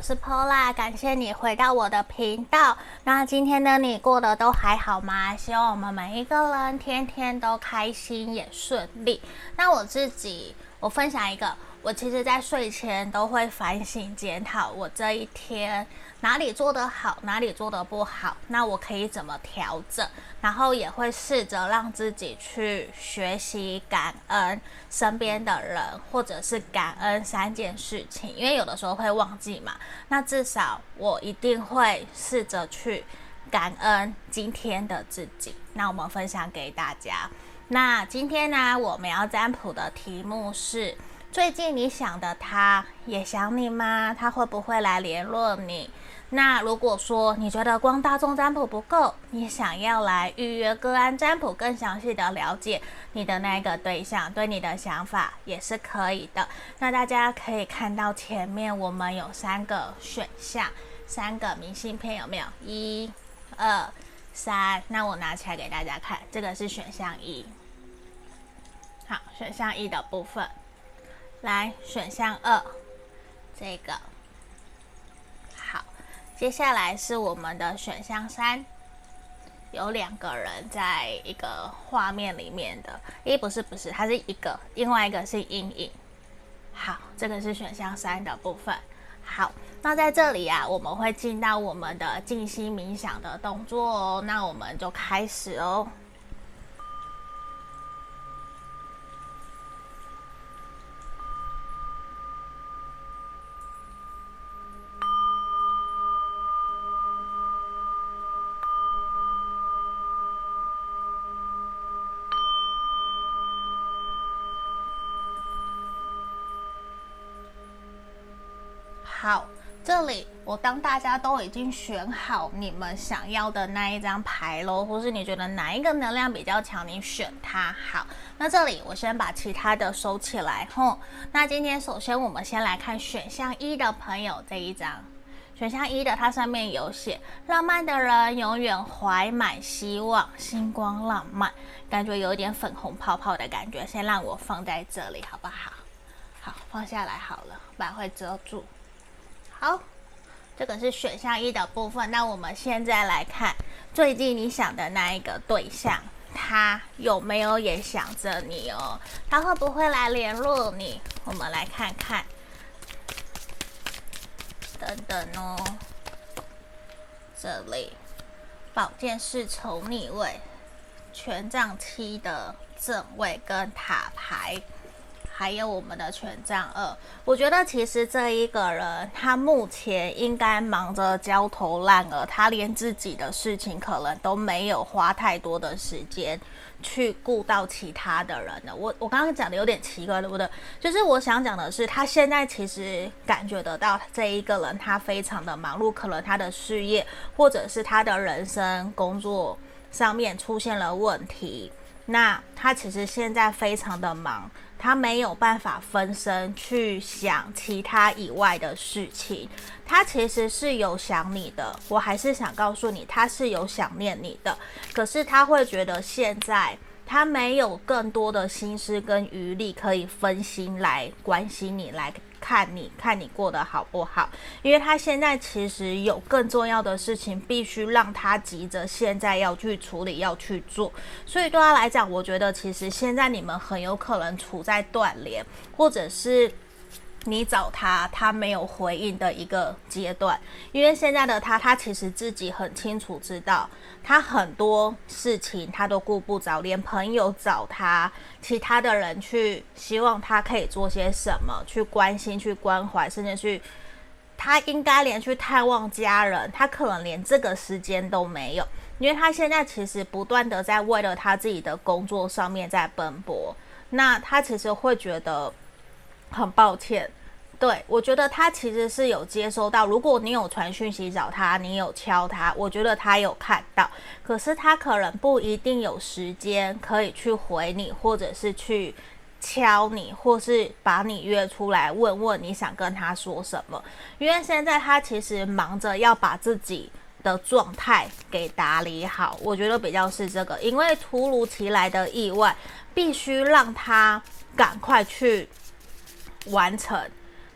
我是 Pola，感谢你回到我的频道。那今天的你过得都还好吗？希望我们每一个人天天都开心也顺利。那我自己，我分享一个。我其实，在睡前都会反省检讨，我这一天哪里做得好，哪里做得不好，那我可以怎么调整？然后也会试着让自己去学习感恩身边的人，或者是感恩三件事情，因为有的时候会忘记嘛。那至少我一定会试着去感恩今天的自己。那我们分享给大家。那今天呢，我们要占卜的题目是。最近你想的他也想你吗？他会不会来联络你？那如果说你觉得光大众占卜不够，你想要来预约个案占卜，更详细的了解你的那个对象对你的想法也是可以的。那大家可以看到前面我们有三个选项，三个明信片有没有？一、二、三。那我拿起来给大家看，这个是选项一。好，选项一的部分。来，选项二，这个。接下来是我们的选项三，有两个人在一个画面里面的，诶，不是不是，它是一个，另外一个是阴影。好，这个是选项三的部分。好，那在这里啊，我们会进到我们的静心冥想的动作哦。那我们就开始哦。我当大家都已经选好你们想要的那一张牌喽，或是你觉得哪一个能量比较强，你选它。好，那这里我先把其他的收起来。吼，那今天首先我们先来看选项一的朋友这一张，选项一的它上面有写，浪漫的人永远怀满希望，星光浪漫，感觉有点粉红泡泡的感觉，先让我放在这里好不好？好，放下来好了，不然会遮住。好，这个是选项一的部分。那我们现在来看，最近你想的那一个对象，他有没有也想着你哦？他会不会来联络你？我们来看看，等等哦。这里，宝剑侍从逆位，权杖七的正位跟塔牌。还有我们的权杖二，我觉得其实这一个人他目前应该忙着焦头烂额，他连自己的事情可能都没有花太多的时间去顾到其他的人了。我我刚刚讲的有点奇怪，对不对？就是我想讲的是，他现在其实感觉得到这一个人他非常的忙碌，可能他的事业或者是他的人生工作上面出现了问题，那他其实现在非常的忙。他没有办法分身去想其他以外的事情，他其实是有想你的，我还是想告诉你，他是有想念你的，可是他会觉得现在他没有更多的心思跟余力可以分心来关心你来。看你看你过得好不好，因为他现在其实有更重要的事情，必须让他急着现在要去处理，要去做。所以对他来讲，我觉得其实现在你们很有可能处在断联，或者是。你找他，他没有回应的一个阶段，因为现在的他，他其实自己很清楚知道，他很多事情他都顾不着，连朋友找他，其他的人去希望他可以做些什么，去关心、去关怀，甚至去，他应该连去探望家人，他可能连这个时间都没有，因为他现在其实不断的在为了他自己的工作上面在奔波，那他其实会觉得。很抱歉，对，我觉得他其实是有接收到。如果你有传讯息找他，你有敲他，我觉得他有看到。可是他可能不一定有时间可以去回你，或者是去敲你，或是把你约出来问问你想跟他说什么。因为现在他其实忙着要把自己的状态给打理好，我觉得比较是这个。因为突如其来的意外，必须让他赶快去。完成，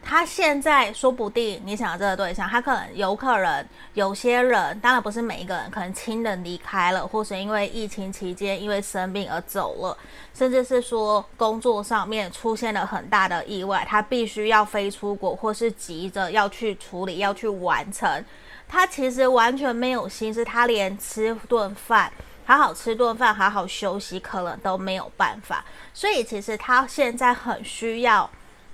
他现在说不定你想要这个对象，他可能有可能有些人，当然不是每一个人，可能亲人离开了，或是因为疫情期间因为生病而走了，甚至是说工作上面出现了很大的意外，他必须要飞出国，或是急着要去处理、要去完成。他其实完全没有心思，他连吃顿饭、好好吃顿饭、好好休息，可能都没有办法。所以其实他现在很需要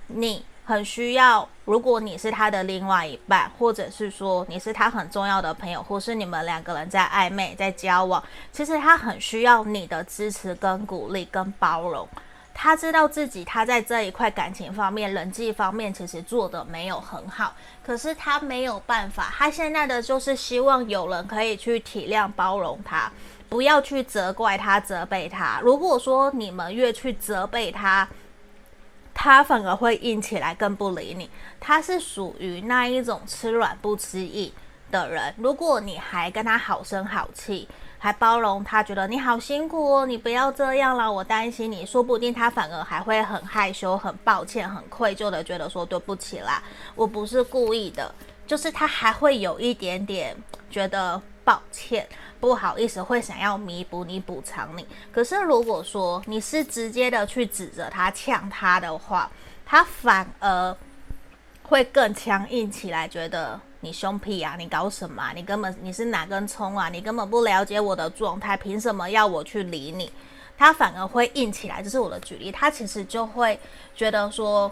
你。很需要，如果你是他的另外一半，或者是说你是他很重要的朋友，或是你们两个人在暧昧、在交往，其实他很需要你的支持、跟鼓励、跟包容。他知道自己他在这一块感情方面、人际方面其实做得没有很好，可是他没有办法。他现在的就是希望有人可以去体谅、包容他，不要去责怪他、责备他。如果说你们越去责备他，他反而会硬起来，更不理你。他是属于那一种吃软不吃硬的人。如果你还跟他好声好气，还包容他，觉得你好辛苦哦，你不要这样了，我担心你。说不定他反而还会很害羞、很抱歉、很愧疚的觉得说对不起啦，我不是故意的。就是他还会有一点点觉得抱歉。不好意思，会想要弥补你、补偿你。可是如果说你是直接的去指责他、呛他的话，他反而会更强硬起来，觉得你凶屁啊，你搞什么？你根本你是哪根葱啊？你根本不了解我的状态，凭什么要我去理你？他反而会硬起来，这是我的举例。他其实就会觉得说。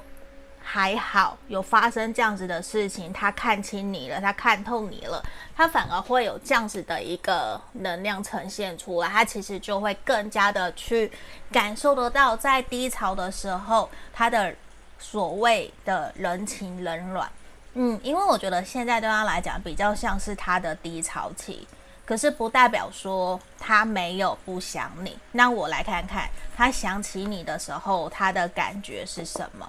还好有发生这样子的事情，他看清你了，他看透你了，他反而会有这样子的一个能量呈现出来，他其实就会更加的去感受得到，在低潮的时候，他的所谓的人情冷暖，嗯，因为我觉得现在对他来讲比较像是他的低潮期，可是不代表说他没有不想你。那我来看看他想起你的时候，他的感觉是什么？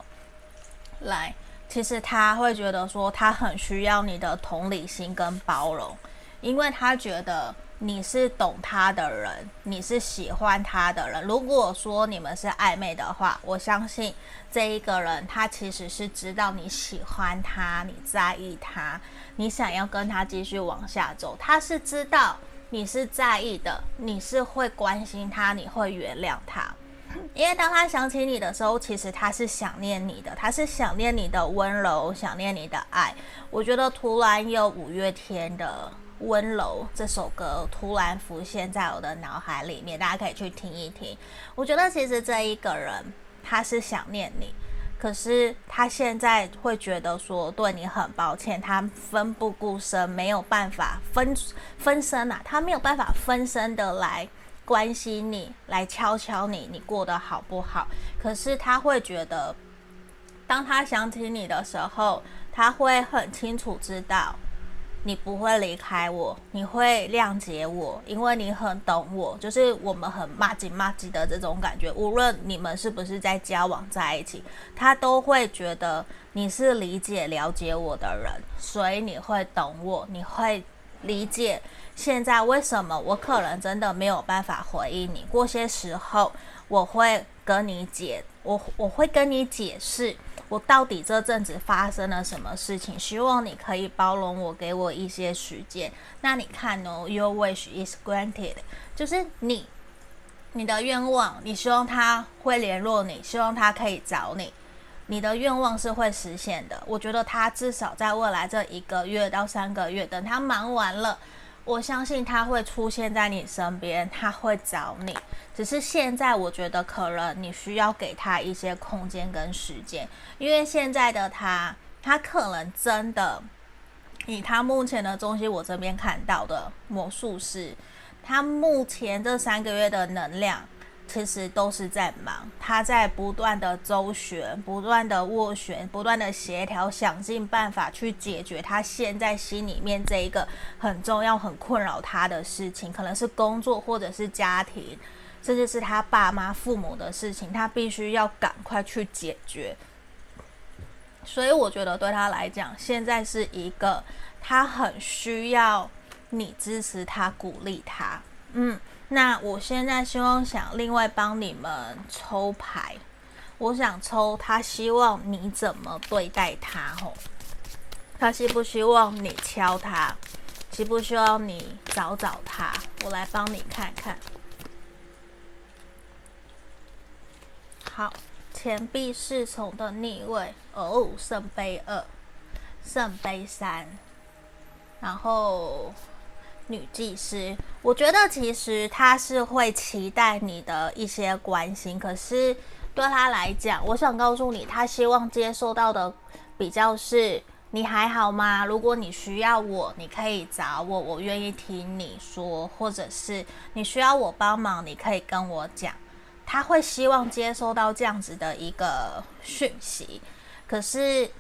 来，其实他会觉得说，他很需要你的同理心跟包容，因为他觉得你是懂他的人，你是喜欢他的人。如果说你们是暧昧的话，我相信这一个人他其实是知道你喜欢他，你在意他，你想要跟他继续往下走，他是知道你是在意的，你是会关心他，你会原谅他。因为当他想起你的时候，其实他是想念你的，他是想念你的温柔，想念你的爱。我觉得突然有五月天的《温柔》这首歌突然浮现在我的脑海里面，大家可以去听一听。我觉得其实这一个人他是想念你，可是他现在会觉得说对你很抱歉，他奋不顾身，没有办法分分身啊，他没有办法分身的来。关心你，来敲敲你，你过得好不好？可是他会觉得，当他想起你的时候，他会很清楚知道你不会离开我，你会谅解我，因为你很懂我，就是我们很麻吉麻吉的这种感觉。无论你们是不是在交往在一起，他都会觉得你是理解了解我的人，所以你会懂我，你会理解。现在为什么我可能真的没有办法回应你？过些时候我会跟你解，我我会跟你解释，我到底这阵子发生了什么事情。希望你可以包容我，给我一些时间。那你看哦，Your wish is granted，就是你你的愿望，你希望他会联络你，希望他可以找你，你的愿望是会实现的。我觉得他至少在未来这一个月到三个月，等他忙完了。我相信他会出现在你身边，他会找你。只是现在，我觉得可能你需要给他一些空间跟时间，因为现在的他，他可能真的以他目前的东西，我这边看到的魔术师，他目前这三个月的能量。其实都是在忙，他在不断的周旋，不断的斡旋，不断的协调，想尽办法去解决他现在心里面这一个很重要、很困扰他的事情，可能是工作，或者是家庭，甚至是他爸妈、父母的事情，他必须要赶快去解决。所以我觉得对他来讲，现在是一个他很需要你支持他、鼓励他，嗯。那我现在希望想另外帮你们抽牌，我想抽他希望你怎么对待他吼？他希不希望你敲他？希不希望你找找他？我来帮你看看。好，钱币侍从的逆位哦，圣杯二，圣杯三，然后女技师。我觉得其实她是会期待你的一些关心，可是对她来讲，我想告诉你，她希望接受到的比较是。你还好吗？如果你需要我，你可以找我，我愿意听你说，或者是你需要我帮忙，你可以跟我讲。她会希望接收到这样子的一个讯息，可是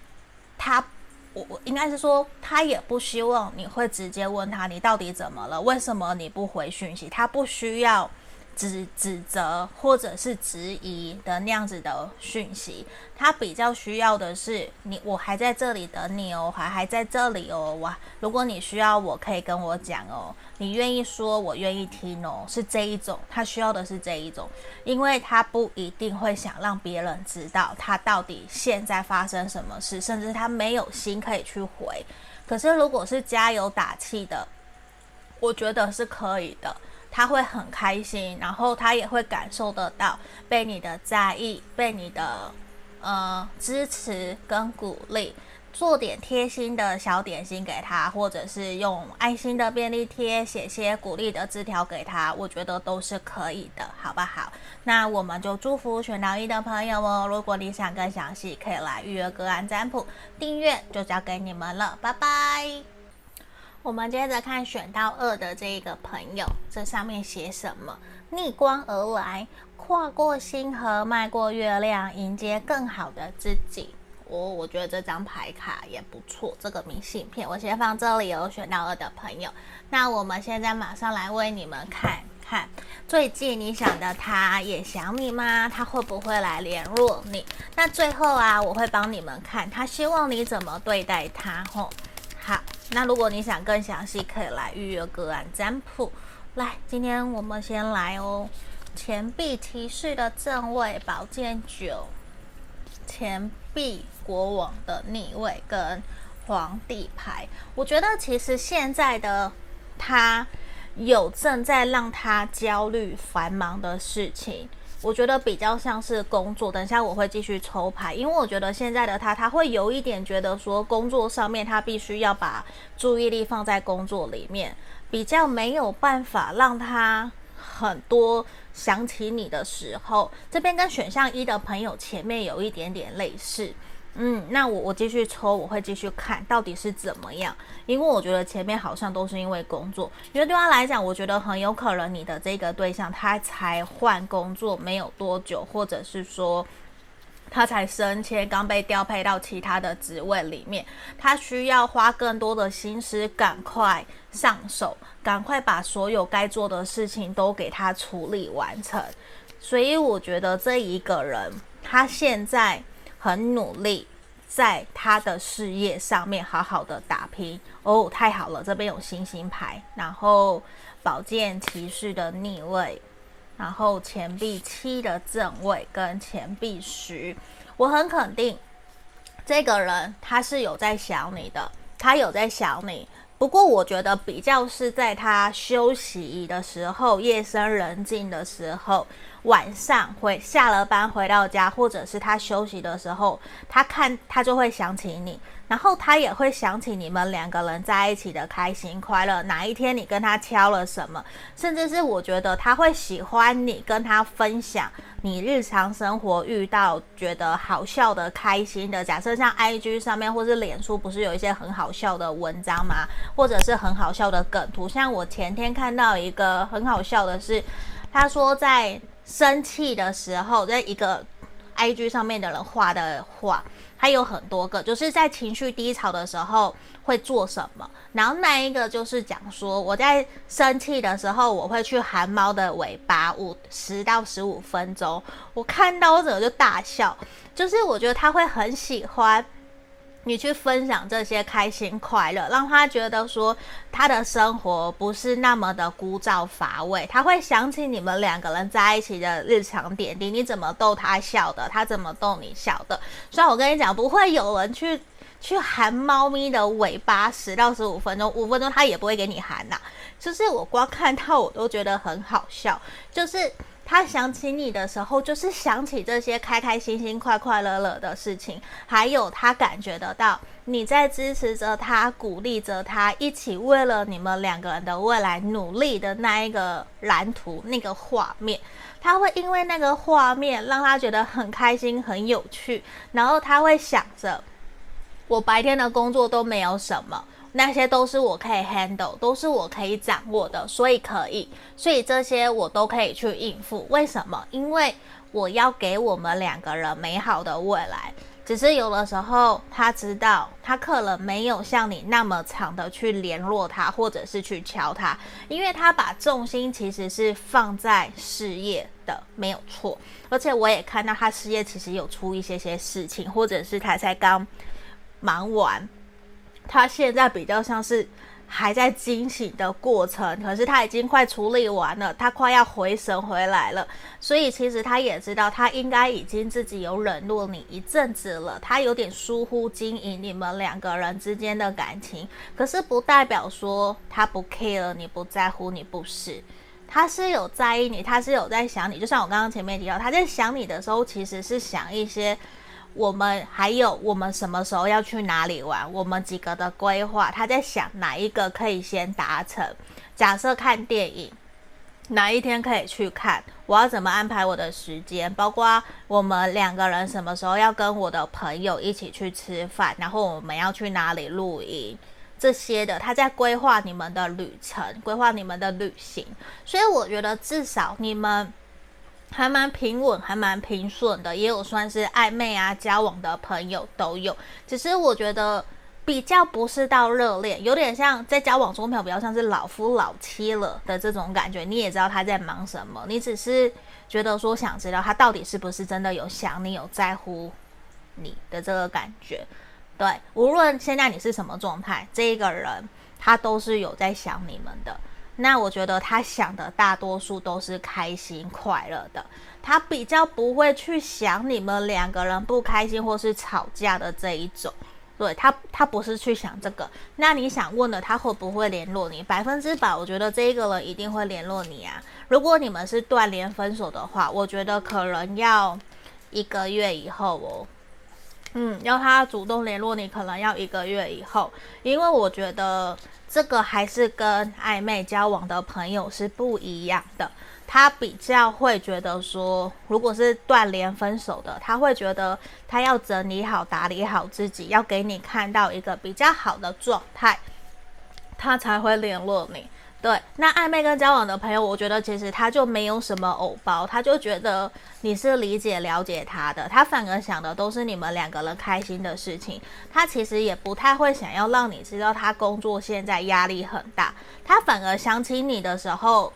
她，我我应该是说，他也不希望你会直接问他，你到底怎么了？为什么你不回讯息？他不需要。指指责或者是质疑的那样子的讯息，他比较需要的是你，我还在这里等你哦，还还在这里哦，哇！如果你需要我，可以跟我讲哦，你愿意说，我愿意听哦，是这一种，他需要的是这一种，因为他不一定会想让别人知道他到底现在发生什么事，甚至他没有心可以去回。可是如果是加油打气的，我觉得是可以的。他会很开心，然后他也会感受得到被你的在意，被你的呃支持跟鼓励，做点贴心的小点心给他，或者是用爱心的便利贴写些鼓励的字条给他，我觉得都是可以的，好不好？那我们就祝福选到一的朋友哦。如果你想更详细，可以来预约个案占卜，订阅就交给你们了，拜拜。我们接着看选到二的这个朋友，这上面写什么？逆光而来，跨过星河，迈过月亮，迎接更好的自己。我、我觉得这张牌卡也不错，这个明信片我先放这里有。选到二的朋友，那我们现在马上来为你们看看，最近你想的他也想你吗？他会不会来联络你？那最后啊，我会帮你们看，他希望你怎么对待他？吼，好。那如果你想更详细，可以来预约个案占卜。来，今天我们先来哦。钱币骑士的正位，宝剑九，钱币国王的逆位跟皇帝牌。我觉得其实现在的他有正在让他焦虑繁忙的事情。我觉得比较像是工作，等下我会继续抽牌，因为我觉得现在的他，他会有一点觉得说工作上面他必须要把注意力放在工作里面，比较没有办法让他很多想起你的时候，这边跟选项一的朋友前面有一点点类似。嗯，那我我继续抽，我会继续看到底是怎么样，因为我觉得前面好像都是因为工作，因为对他来讲，我觉得很有可能你的这个对象他才换工作没有多久，或者是说他才升迁，刚被调配到其他的职位里面，他需要花更多的心思，赶快上手，赶快把所有该做的事情都给他处理完成，所以我觉得这一个人他现在。很努力，在他的事业上面好好的打拼哦，太好了！这边有星星牌，然后宝剑骑士的逆位，然后钱币七的正位跟钱币十，我很肯定这个人他是有在想你的，他有在想你。不过我觉得比较是在他休息的时候，夜深人静的时候。晚上回下了班回到家，或者是他休息的时候，他看他就会想起你，然后他也会想起你们两个人在一起的开心快乐。哪一天你跟他敲了什么，甚至是我觉得他会喜欢你跟他分享你日常生活遇到觉得好笑的、开心的。假设像 IG 上面或是脸书，不是有一些很好笑的文章吗？或者是很好笑的梗图。像我前天看到一个很好笑的是，他说在。生气的时候，在一个 IG 上面的人画的画，它有很多个，就是在情绪低潮的时候会做什么。然后那一个就是讲说，我在生气的时候，我会去含猫的尾巴五十到十五分钟。我看到我整个就大笑，就是我觉得他会很喜欢你去分享这些开心快乐，让他觉得说他的生活不是那么的枯燥乏味，他会想起你们两个人在一起的日常点滴，你怎么逗他笑的，他怎么逗你笑的。所以我跟你讲，不会有人去去含猫咪的尾巴十到十五分钟，五分钟他也不会给你含呐、就是我光看到我都觉得很好笑，就是。他想起你的时候，就是想起这些开开心心、快快乐乐的事情，还有他感觉得到你在支持着他、鼓励着他，一起为了你们两个人的未来努力的那一个蓝图、那个画面。他会因为那个画面让他觉得很开心、很有趣，然后他会想着，我白天的工作都没有什么。那些都是我可以 handle，都是我可以掌握的，所以可以，所以这些我都可以去应付。为什么？因为我要给我们两个人美好的未来。只是有的时候他知道，他可能没有像你那么长的去联络他，或者是去敲他，因为他把重心其实是放在事业的，没有错。而且我也看到他事业其实有出一些些事情，或者是他才刚忙完。他现在比较像是还在惊醒的过程，可是他已经快处理完了，他快要回神回来了。所以其实他也知道，他应该已经自己有冷落你一阵子了，他有点疏忽经营你们两个人之间的感情。可是不代表说他不 care 你，不在乎你，不是，他是有在意你，他是有在想你。就像我刚刚前面提到，他在想你的时候，其实是想一些。我们还有我们什么时候要去哪里玩？我们几个的规划，他在想哪一个可以先达成。假设看电影，哪一天可以去看？我要怎么安排我的时间？包括我们两个人什么时候要跟我的朋友一起去吃饭？然后我们要去哪里露营？这些的，他在规划你们的旅程，规划你们的旅行。所以我觉得至少你们。还蛮平稳，还蛮平顺的，也有算是暧昧啊、交往的朋友都有。只是我觉得比较不是到热恋，有点像在交往中，比较像是老夫老妻了的这种感觉。你也知道他在忙什么，你只是觉得说想知道他到底是不是真的有想你、有在乎你的这个感觉。对，无论现在你是什么状态，这一个人他都是有在想你们的。那我觉得他想的大多数都是开心快乐的，他比较不会去想你们两个人不开心或是吵架的这一种，对，他他不是去想这个。那你想问的他会不会联络你？百分之百，我觉得这一个人一定会联络你啊。如果你们是断联分手的话，我觉得可能要一个月以后哦。嗯，要他主动联络你，可能要一个月以后，因为我觉得。这个还是跟暧昧交往的朋友是不一样的，他比较会觉得说，如果是断联分手的，他会觉得他要整理好、打理好自己，要给你看到一个比较好的状态，他才会联络你。对，那暧昧跟交往的朋友，我觉得其实他就没有什么偶包，他就觉得你是理解了解他的，他反而想的都是你们两个人开心的事情，他其实也不太会想要让你知道他工作现在压力很大，他反而想起你的时候，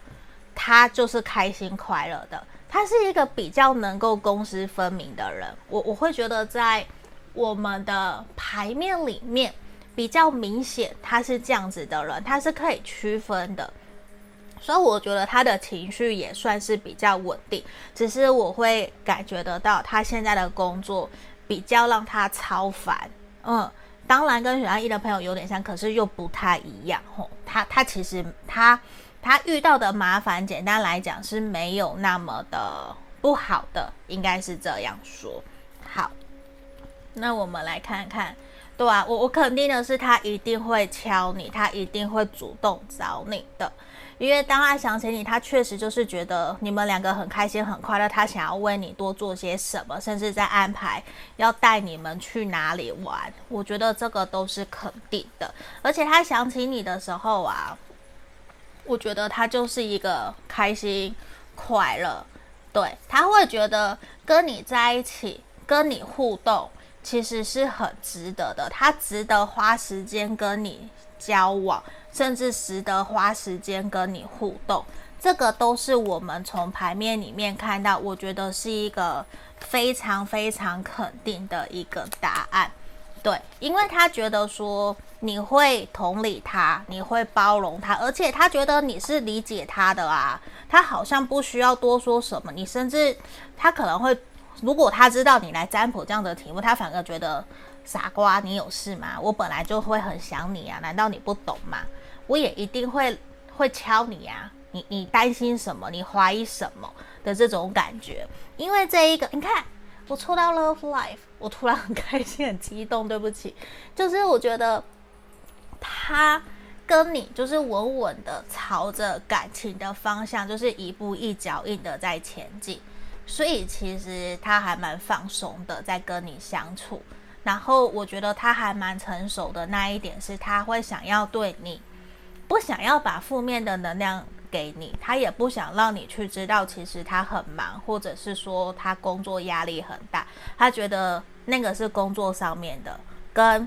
他就是开心快乐的，他是一个比较能够公私分明的人，我我会觉得在我们的牌面里面。比较明显，他是这样子的人，他是可以区分的，所以我觉得他的情绪也算是比较稳定。只是我会感觉得到，他现在的工作比较让他超烦。嗯，当然跟许安逸的朋友有点像，可是又不太一样。吼，他他其实他他遇到的麻烦，简单来讲是没有那么的不好的，应该是这样说。好，那我们来看看。对啊，我我肯定的是，他一定会敲你，他一定会主动找你的，因为当他想起你，他确实就是觉得你们两个很开心很快乐，他想要为你多做些什么，甚至在安排要带你们去哪里玩。我觉得这个都是肯定的，而且他想起你的时候啊，我觉得他就是一个开心快乐，对，他会觉得跟你在一起，跟你互动。其实是很值得的，他值得花时间跟你交往，甚至值得花时间跟你互动。这个都是我们从牌面里面看到，我觉得是一个非常非常肯定的一个答案。对，因为他觉得说你会同理他，你会包容他，而且他觉得你是理解他的啊，他好像不需要多说什么。你甚至他可能会，如果他知道你来占卜这样的题目，他反而觉得傻瓜，你有事吗？我本来就会很想你啊，难道你不懂吗？我也一定会会敲你啊，你你担心什么？你怀疑什么的这种感觉？因为这一个，你看。我抽到 Love Life，我突然很开心、很激动。对不起，就是我觉得他跟你就是稳稳的朝着感情的方向，就是一步一脚印的在前进。所以其实他还蛮放松的在跟你相处。然后我觉得他还蛮成熟的那一点是，他会想要对你，不想要把负面的能量。给你，他也不想让你去知道，其实他很忙，或者是说他工作压力很大，他觉得那个是工作上面的，跟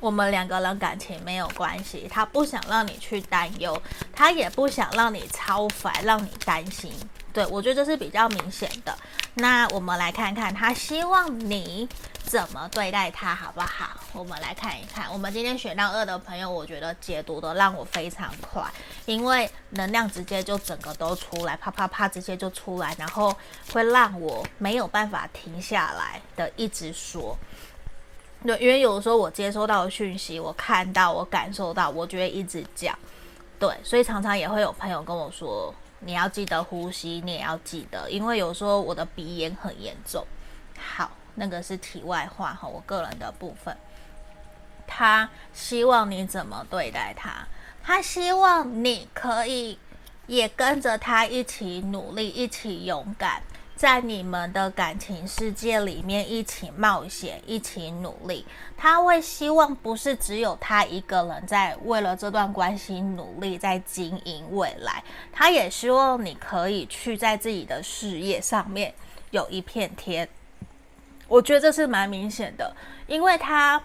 我们两个人感情没有关系，他不想让你去担忧，他也不想让你超烦，让你担心。对，我觉得这是比较明显的。那我们来看看他希望你怎么对待他，好不好？我们来看一看。我们今天选到二的朋友，我觉得解读的让我非常快，因为能量直接就整个都出来，啪啪啪，直接就出来，然后会让我没有办法停下来的一直说。对，因为有的时候我接收到的讯息，我看到，我感受到，我就会一直讲。对，所以常常也会有朋友跟我说。你要记得呼吸，你也要记得，因为有时候我的鼻炎很严重。好，那个是题外话哈，我个人的部分。他希望你怎么对待他？他希望你可以也跟着他一起努力，一起勇敢。在你们的感情世界里面一起冒险，一起努力。他会希望不是只有他一个人在为了这段关系努力，在经营未来。他也希望你可以去在自己的事业上面有一片天。我觉得这是蛮明显的，因为他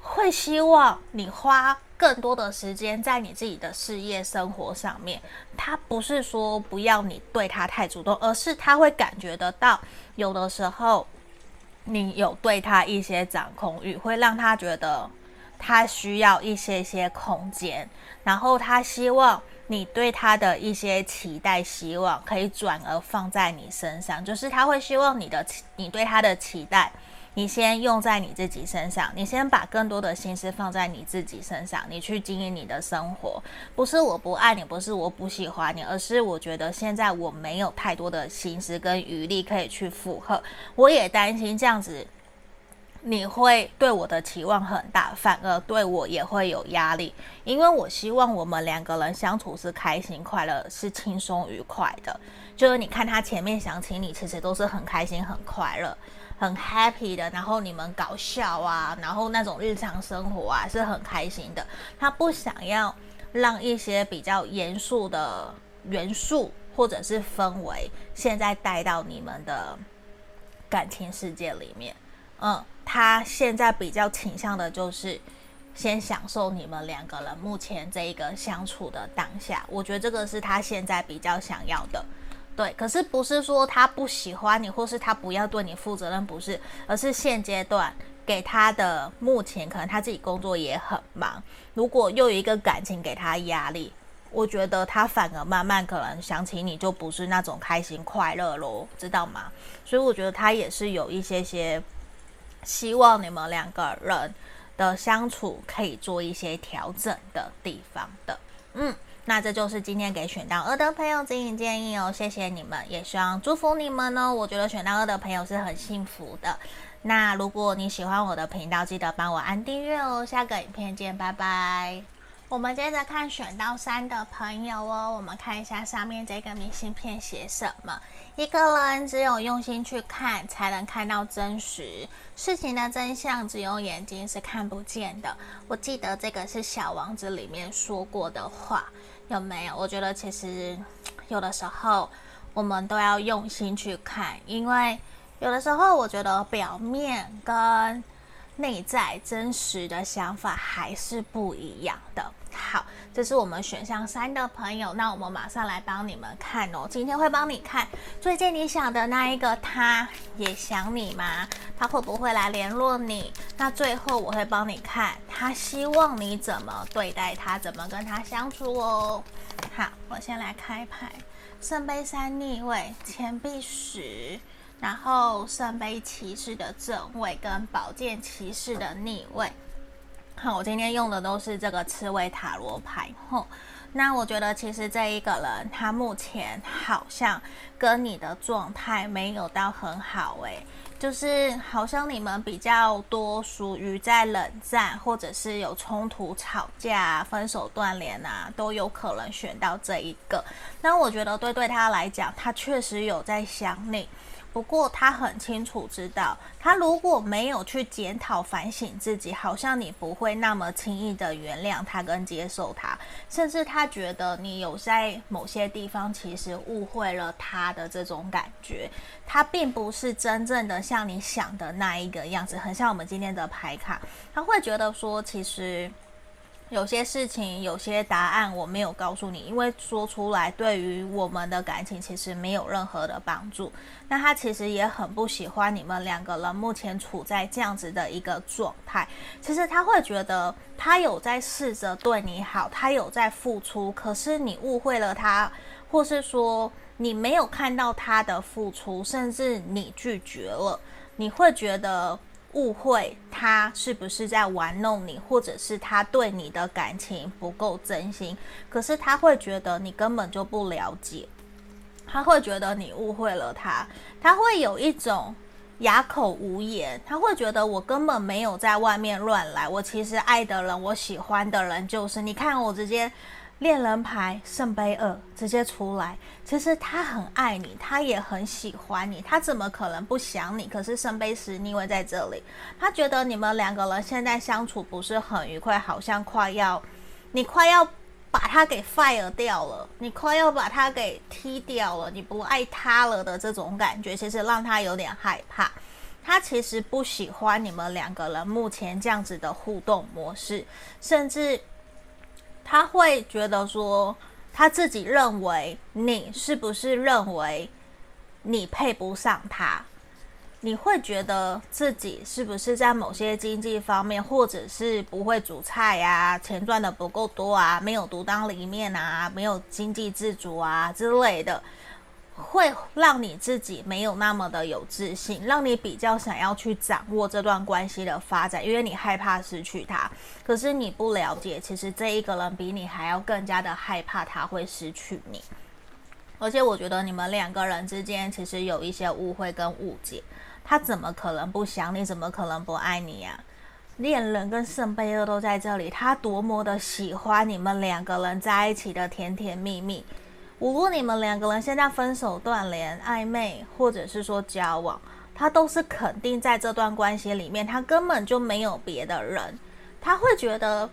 会希望你花。更多的时间在你自己的事业生活上面，他不是说不要你对他太主动，而是他会感觉得到，有的时候你有对他一些掌控欲，会让他觉得他需要一些些空间，然后他希望你对他的一些期待、希望可以转而放在你身上，就是他会希望你的你对他的期待。你先用在你自己身上，你先把更多的心思放在你自己身上，你去经营你的生活。不是我不爱你，不是我不喜欢你，而是我觉得现在我没有太多的心思跟余力可以去负荷。我也担心这样子你会对我的期望很大，反而对我也会有压力。因为我希望我们两个人相处是开心快乐，是轻松愉快的。就是你看他前面想请你，其实都是很开心很快乐。很 happy 的，然后你们搞笑啊，然后那种日常生活啊是很开心的。他不想要让一些比较严肃的元素或者是氛围现在带到你们的感情世界里面。嗯，他现在比较倾向的就是先享受你们两个人目前这一个相处的当下。我觉得这个是他现在比较想要的。对，可是不是说他不喜欢你，或是他不要对你负责任，不是，而是现阶段给他的目前可能他自己工作也很忙，如果又有一个感情给他压力，我觉得他反而慢慢可能想起你就不是那种开心快乐咯，知道吗？所以我觉得他也是有一些些希望你们两个人的相处可以做一些调整的地方的，嗯。那这就是今天给选到二的朋友指引建议哦，谢谢你们，也希望祝福你们呢、我觉得选到二的朋友是很幸福的。那如果你喜欢我的频道，记得帮我按订阅哦。下个影片见，拜拜。我们接着看选到三的朋友哦，我们看一下上面这个明信片写什么。一个人只有用心去看，才能看到真实事情的真相。只有眼睛是看不见的。我记得这个是《小王子》里面说过的话。有没有？我觉得其实有的时候我们都要用心去看，因为有的时候我觉得表面跟内在真实的想法还是不一样的。好，这是我们选项三的朋友，那我们马上来帮你们看哦。今天会帮你看最近你想的那一个，他也想你吗？他会不会来联络你？那最后我会帮你看，他希望你怎么对待他，怎么跟他相处哦。好，我先来开牌，圣杯三逆位，钱币十。然后圣杯骑士的正位跟宝剑骑士的逆位，好，我今天用的都是这个刺猬塔罗牌。吼，那我觉得其实这一个人他目前好像跟你的状态没有到很好，诶，就是好像你们比较多属于在冷战，或者是有冲突、吵架、分手、断联啊，都有可能选到这一个。那我觉得对对他来讲，他确实有在想你。不过他很清楚知道，他如果没有去检讨反省自己，好像你不会那么轻易的原谅他跟接受他，甚至他觉得你有在某些地方其实误会了他的这种感觉，他并不是真正的像你想的那一个样子，很像我们今天的牌卡，他会觉得说其实。有些事情，有些答案我没有告诉你，因为说出来对于我们的感情其实没有任何的帮助。那他其实也很不喜欢你们两个人目前处在这样子的一个状态。其实他会觉得他有在试着对你好，他有在付出，可是你误会了他，或是说你没有看到他的付出，甚至你拒绝了，你会觉得。误会他是不是在玩弄你，或者是他对你的感情不够真心？可是他会觉得你根本就不了解，他会觉得你误会了他，他会有一种哑口无言，他会觉得我根本没有在外面乱来，我其实爱的人，我喜欢的人就是你，看我直接。恋人牌圣杯二直接出来，其实他很爱你，他也很喜欢你，他怎么可能不想你？可是圣杯十逆位在这里，他觉得你们两个人现在相处不是很愉快，好像快要，你快要把他给 fire 掉了，你快要把他给踢掉了，你不爱他了的这种感觉，其实让他有点害怕。他其实不喜欢你们两个人目前这样子的互动模式，甚至。他会觉得说，他自己认为你是不是认为你配不上他？你会觉得自己是不是在某些经济方面，或者是不会煮菜呀、钱赚的不够多啊，没有独当一面啊，没有经济自主啊之类的？会让你自己没有那么的有自信，让你比较想要去掌握这段关系的发展，因为你害怕失去他。可是你不了解，其实这一个人比你还要更加的害怕他会失去你。而且我觉得你们两个人之间其实有一些误会跟误解。他怎么可能不想你？怎么可能不爱你呀？恋人跟圣杯二都在这里，他多么的喜欢你们两个人在一起的甜甜蜜蜜。无论你们两个人现在分手、断联、暧昧，或者是说交往，他都是肯定在这段关系里面，他根本就没有别的人，他会觉得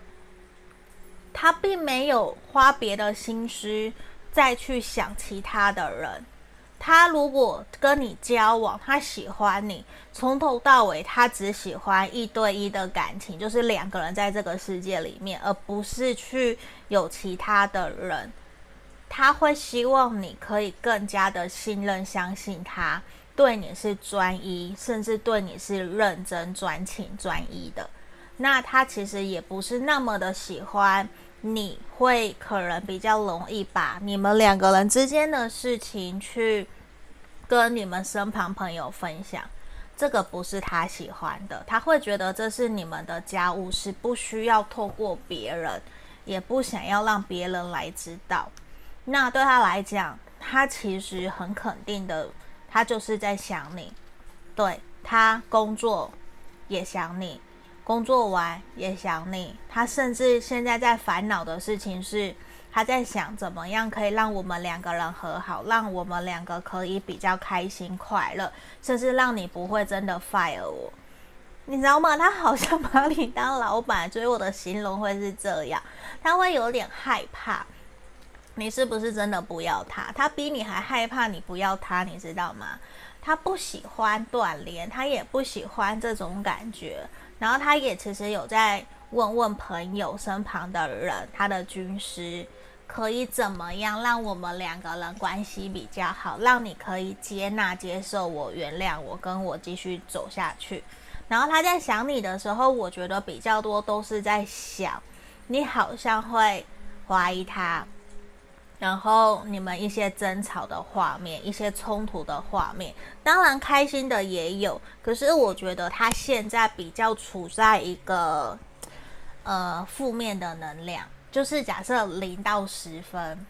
他并没有花别的心思再去想其他的人。他如果跟你交往，他喜欢你，从头到尾他只喜欢一对一的感情，就是两个人在这个世界里面，而不是去有其他的人。他会希望你可以更加的信任、相信他，对你是专一，甚至对你是认真、专情、专一的。那他其实也不是那么的喜欢你，会可能比较容易把你们两个人之间的事情去跟你们身旁朋友分享。这个不是他喜欢的，他会觉得这是你们的家务事，不需要透过别人，也不想要让别人来知道。那对他来讲，他其实很肯定的，他就是在想你。对，他工作也想你，工作完也想你。他甚至现在在烦恼的事情是，他在想怎么样可以让我们两个人和好，让我们两个可以比较开心快乐，甚至让你不会真的 fire 我。你知道吗？他好像把你当老板，所以我的形容会是这样，他会有点害怕。你是不是真的不要他？他比你还害怕你不要他，你知道吗？他不喜欢断联，他也不喜欢这种感觉。然后他也其实有在问问朋友身旁的人，他的军师可以怎么样让我们两个人关系比较好，让你可以接纳、接受我、原谅我，跟我继续走下去。然后他在想你的时候，我觉得比较多都是在想，你好像会怀疑他。然后你们一些争吵的画面，一些冲突的画面，当然开心的也有。可是我觉得他现在比较处在一个呃负面的能量，就是假设零到十分，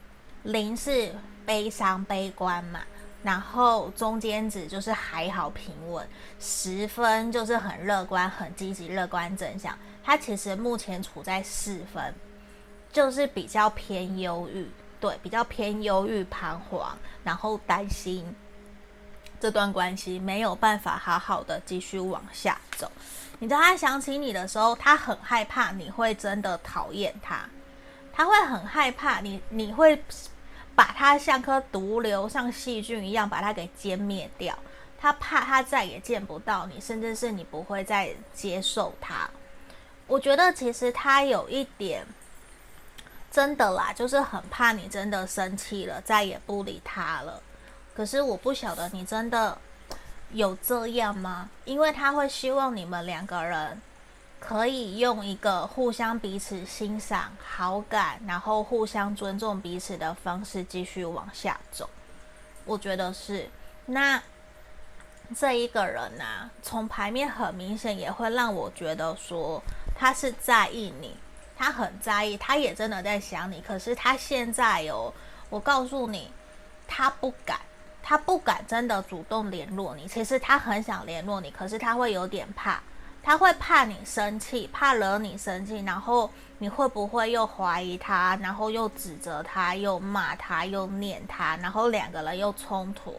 零是悲伤悲观嘛，然后中间值就是还好平稳，十分就是很乐观、很积极、乐观正向。他其实目前处在四分，就是比较偏忧郁。对，比较偏忧郁、彷徨，然后担心这段关系没有办法好好的继续往下走。你知道他想起你的时候，他很害怕你会真的讨厌他，他会很害怕你，你会把他像颗毒瘤、像细菌一样把他给歼灭掉。他怕他再也见不到你，甚至是你不会再接受他。我觉得其实他有一点。真的啦，就是很怕你真的生气了，再也不理他了。可是我不晓得你真的有这样吗？因为他会希望你们两个人可以用一个互相彼此欣赏、好感，然后互相尊重彼此的方式继续往下走。我觉得是。那这一个人呢、啊，从牌面很明显也会让我觉得说他是在意你。他很在意，他也真的在想你。可是他现在哦，我告诉你，他不敢，他不敢真的主动联络你。其实他很想联络你，可是他会有点怕，他会怕你生气，怕惹你生气，然后你会不会又怀疑他，然后又指责他，又骂他，又念他，然后两个人又冲突。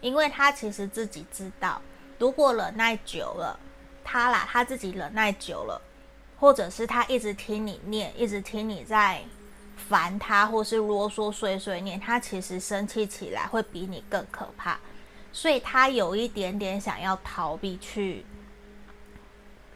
因为他其实自己知道，如果忍耐久了，他啦，他自己忍耐久了。或者是他一直听你念，一直听你在烦他，或是啰嗦碎碎念，他其实生气起来会比你更可怕，所以他有一点点想要逃避去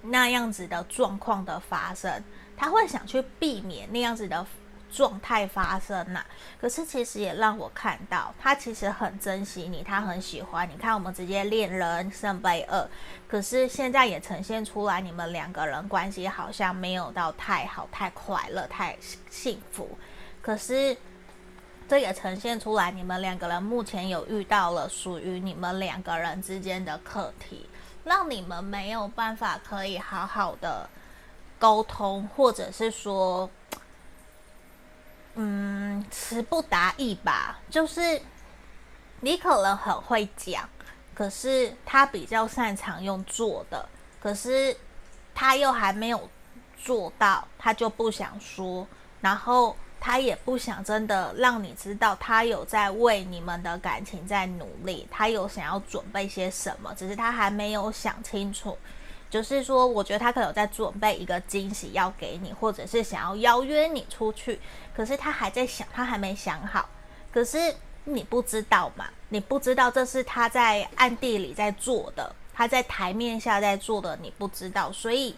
那样子的状况的发生，他会想去避免那样子的。状态发生呐、啊，可是其实也让我看到，他其实很珍惜你，他很喜欢你。看我们直接恋人圣杯二，可是现在也呈现出来，你们两个人关系好像没有到太好、太快乐、太幸福。可是这也呈现出来，你们两个人目前有遇到了属于你们两个人之间的课题，让你们没有办法可以好好的沟通，或者是说。嗯，词不达意吧，就是你可能很会讲，可是他比较擅长用做的，可是他又还没有做到，他就不想说，然后他也不想真的让你知道他有在为你们的感情在努力，他有想要准备些什么，只是他还没有想清楚。就是说，我觉得他可能在准备一个惊喜要给你，或者是想要邀约你出去，可是他还在想，他还没想好。可是你不知道嘛？你不知道这是他在暗地里在做的，他在台面下在做的，你不知道，所以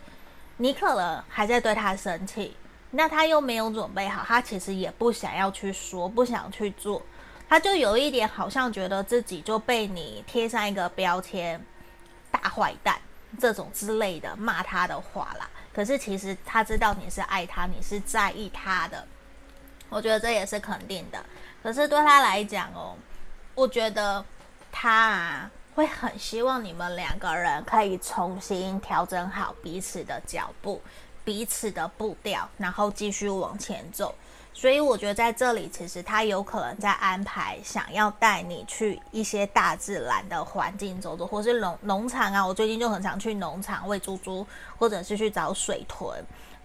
你可能还在对他生气。那他又没有准备好，他其实也不想要去说，不想去做，他就有一点好像觉得自己就被你贴上一个标签，大坏蛋。这种之类的骂他的话啦，可是其实他知道你是爱他，你是在意他的，我觉得这也是肯定的。可是对他来讲哦，我觉得他啊会很希望你们两个人可以重新调整好彼此的脚步、彼此的步调，然后继续往前走。所以我觉得在这里，其实他有可能在安排，想要带你去一些大自然的环境走走，或是农农场啊。我最近就很常去农场喂猪猪，或者是去找水豚。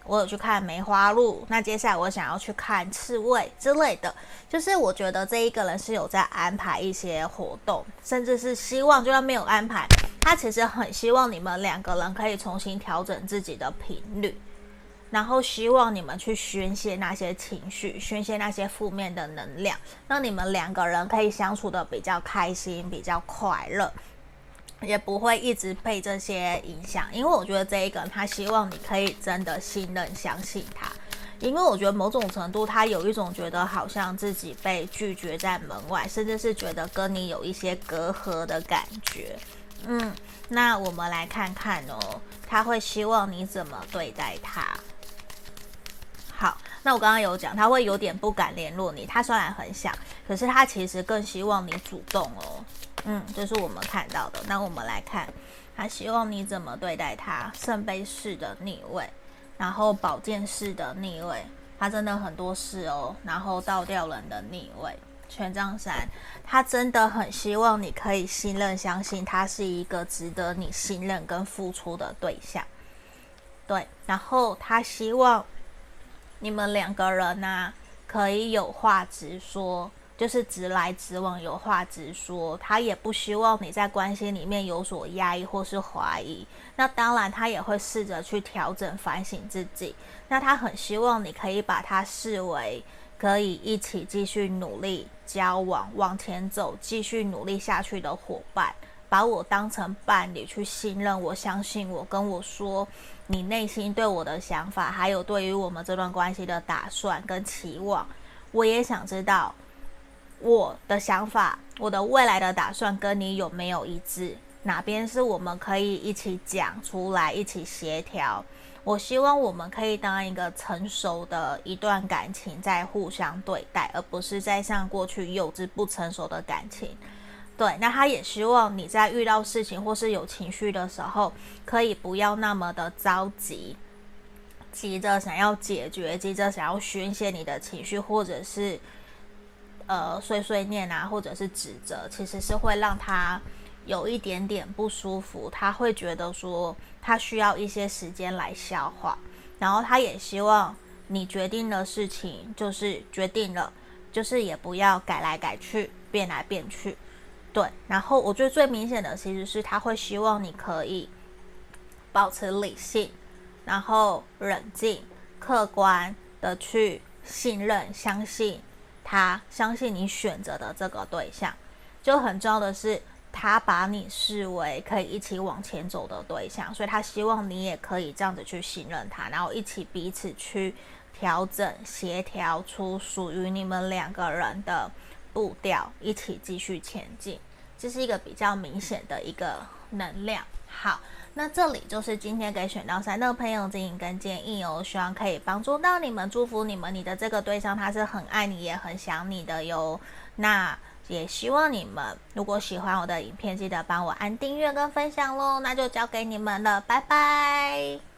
我有去看梅花鹿，那接下来我想要去看刺猬之类的。就是我觉得这一个人是有在安排一些活动，甚至是希望就算没有安排，他其实很希望你们两个人可以重新调整自己的频率。然后希望你们去宣泄那些情绪，宣泄那些负面的能量，让你们两个人可以相处得比较开心，比较快乐。也不会一直被这些影响，因为我觉得这一个他希望你可以真的信任、相信他。因为我觉得某种程度，他有一种觉得好像自己被拒绝在门外，甚至是觉得跟你有一些隔阂的感觉。嗯，那我们来看看哦，他会希望你怎么对待他？好，那我刚刚有讲，他会有点不敢联络你。他虽然很想，可是他其实更希望你主动哦。嗯，这是我们看到的。那我们来看，他希望你怎么对待他？圣杯四的逆位。然后宝剑四的逆位，他真的很多事哦。然后倒吊人的逆位，权杖三，他真的很希望你可以信任、相信他是一个值得你信任跟付出的对象。对，然后他希望你们两个人呢、可以有话直说。就是直来直往，有话直说。他也不希望你在关系里面有所压抑或是怀疑。那当然，他也会试着去调整、反省自己。那他很希望你可以把他视为可以一起继续努力交往、往前走、继续努力下去的伙伴。把我当成伴侣去信任我、相信我，跟我说你内心对我的想法，还有对于我们这段关系的打算跟期望。我也想知道。我的想法，我的未来的打算跟你有没有一致？哪边是我们可以一起讲出来，一起协调？我希望我们可以当一个成熟的一段感情，在互相对待，而不是在像过去幼稚不成熟的感情。对，那他也希望你在遇到事情或是有情绪的时候，可以不要那么的着急，急着想要解决，急着想要宣泄你的情绪，或者是。呃，碎碎念啊，或者是指责，其实是会让他有一点点不舒服。他会觉得说，他需要一些时间来消化。然后他也希望你决定的事情就是决定了，就是也不要改来改去，变来变去。对。然后我觉得最明显的其实是他会希望你可以保持理性，然后冷静、客观的去信任、相信。他相信你选择的这个对象，就很重要的是，他把你视为可以一起往前走的对象，所以他希望你也可以这样子去信任他，然后一起彼此去调整、协调出属于你们两个人的步调，一起继续前进。这是一个比较明显的一个能量。好。那这里就是今天给选到三的朋友指引跟建议哦，希望可以帮助到你们，祝福你们，你的这个对象他是很爱你也很想你的哟。那也希望你们如果喜欢我的影片，记得帮我按订阅跟分享喽。那就交给你们了，拜拜。